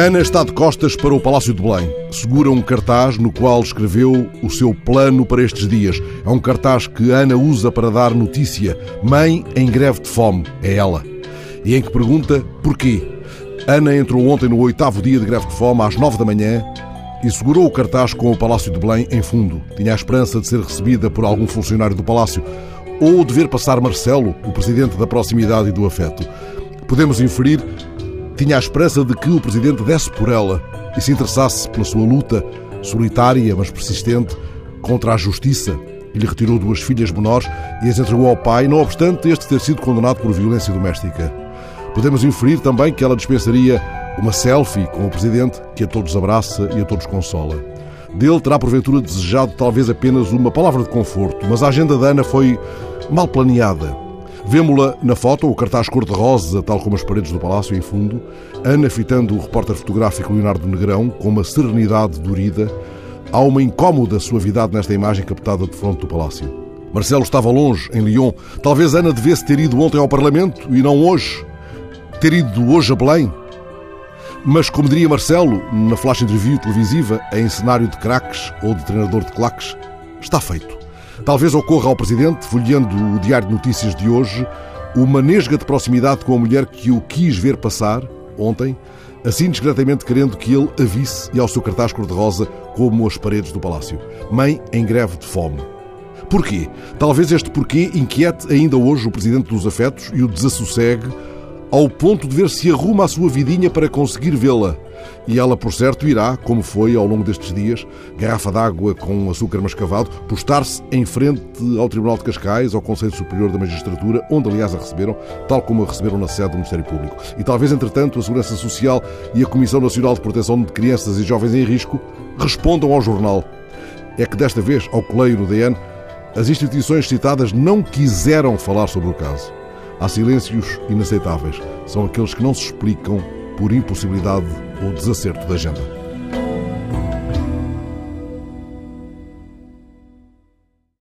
Ana está de costas para o Palácio de Belém. Segura um cartaz no qual escreveu o seu plano para estes dias. É um cartaz que Ana usa para dar notícia. Mãe em greve de fome. É ela. E em que pergunta porquê. Ana entrou ontem no oitavo dia de greve de fome, às nove da manhã, e segurou o cartaz com o Palácio de Belém em fundo. Tinha a esperança de ser recebida por algum funcionário do Palácio ou de ver passar Marcelo, o presidente da proximidade e do afeto. Podemos inferir tinha a esperança de que o presidente desse por ela e se interessasse pela sua luta, solitária mas persistente, contra a justiça e lhe retirou duas filhas menores e as entregou ao pai, não obstante este ter sido condenado por violência doméstica. Podemos inferir também que ela dispensaria uma selfie com o presidente que a todos abraça e a todos consola. Dele terá porventura desejado talvez apenas uma palavra de conforto, mas a agenda da Ana foi mal planeada Vemo-la na foto, o cartaz cor-de-rosa, tal como as paredes do palácio em fundo, Ana fitando o repórter fotográfico Leonardo Negrão com uma serenidade dorida. Há uma incómoda suavidade nesta imagem captada de fronte do palácio. Marcelo estava longe, em Lyon. Talvez Ana devesse ter ido ontem ao Parlamento e não hoje. Ter ido hoje a Belém. Mas, como diria Marcelo, na flash interview televisiva, em cenário de craques ou de treinador de claques, está feito. Talvez ocorra ao Presidente, folheando o Diário de Notícias de hoje, uma nesga de proximidade com a mulher que o quis ver passar, ontem, assim discretamente querendo que ele a visse e ao seu cartaz cor-de-rosa como as paredes do palácio. Mãe em greve de fome. Porquê? Talvez este porquê inquiete ainda hoje o Presidente dos Afetos e o desassossegue ao ponto de ver se arruma a sua vidinha para conseguir vê-la e ela, por certo, irá, como foi ao longo destes dias, garrafa d'água com açúcar mascavado, postar-se em frente ao Tribunal de Cascais, ao Conselho Superior da Magistratura, onde, aliás, a receberam, tal como a receberam na sede do Ministério Público. E talvez, entretanto, a Segurança Social e a Comissão Nacional de Proteção de Crianças e Jovens em Risco respondam ao jornal. É que desta vez, ao coleio no DN, as instituições citadas não quiseram falar sobre o caso. Há silêncios inaceitáveis. São aqueles que não se explicam por impossibilidade ou desacerto da agenda.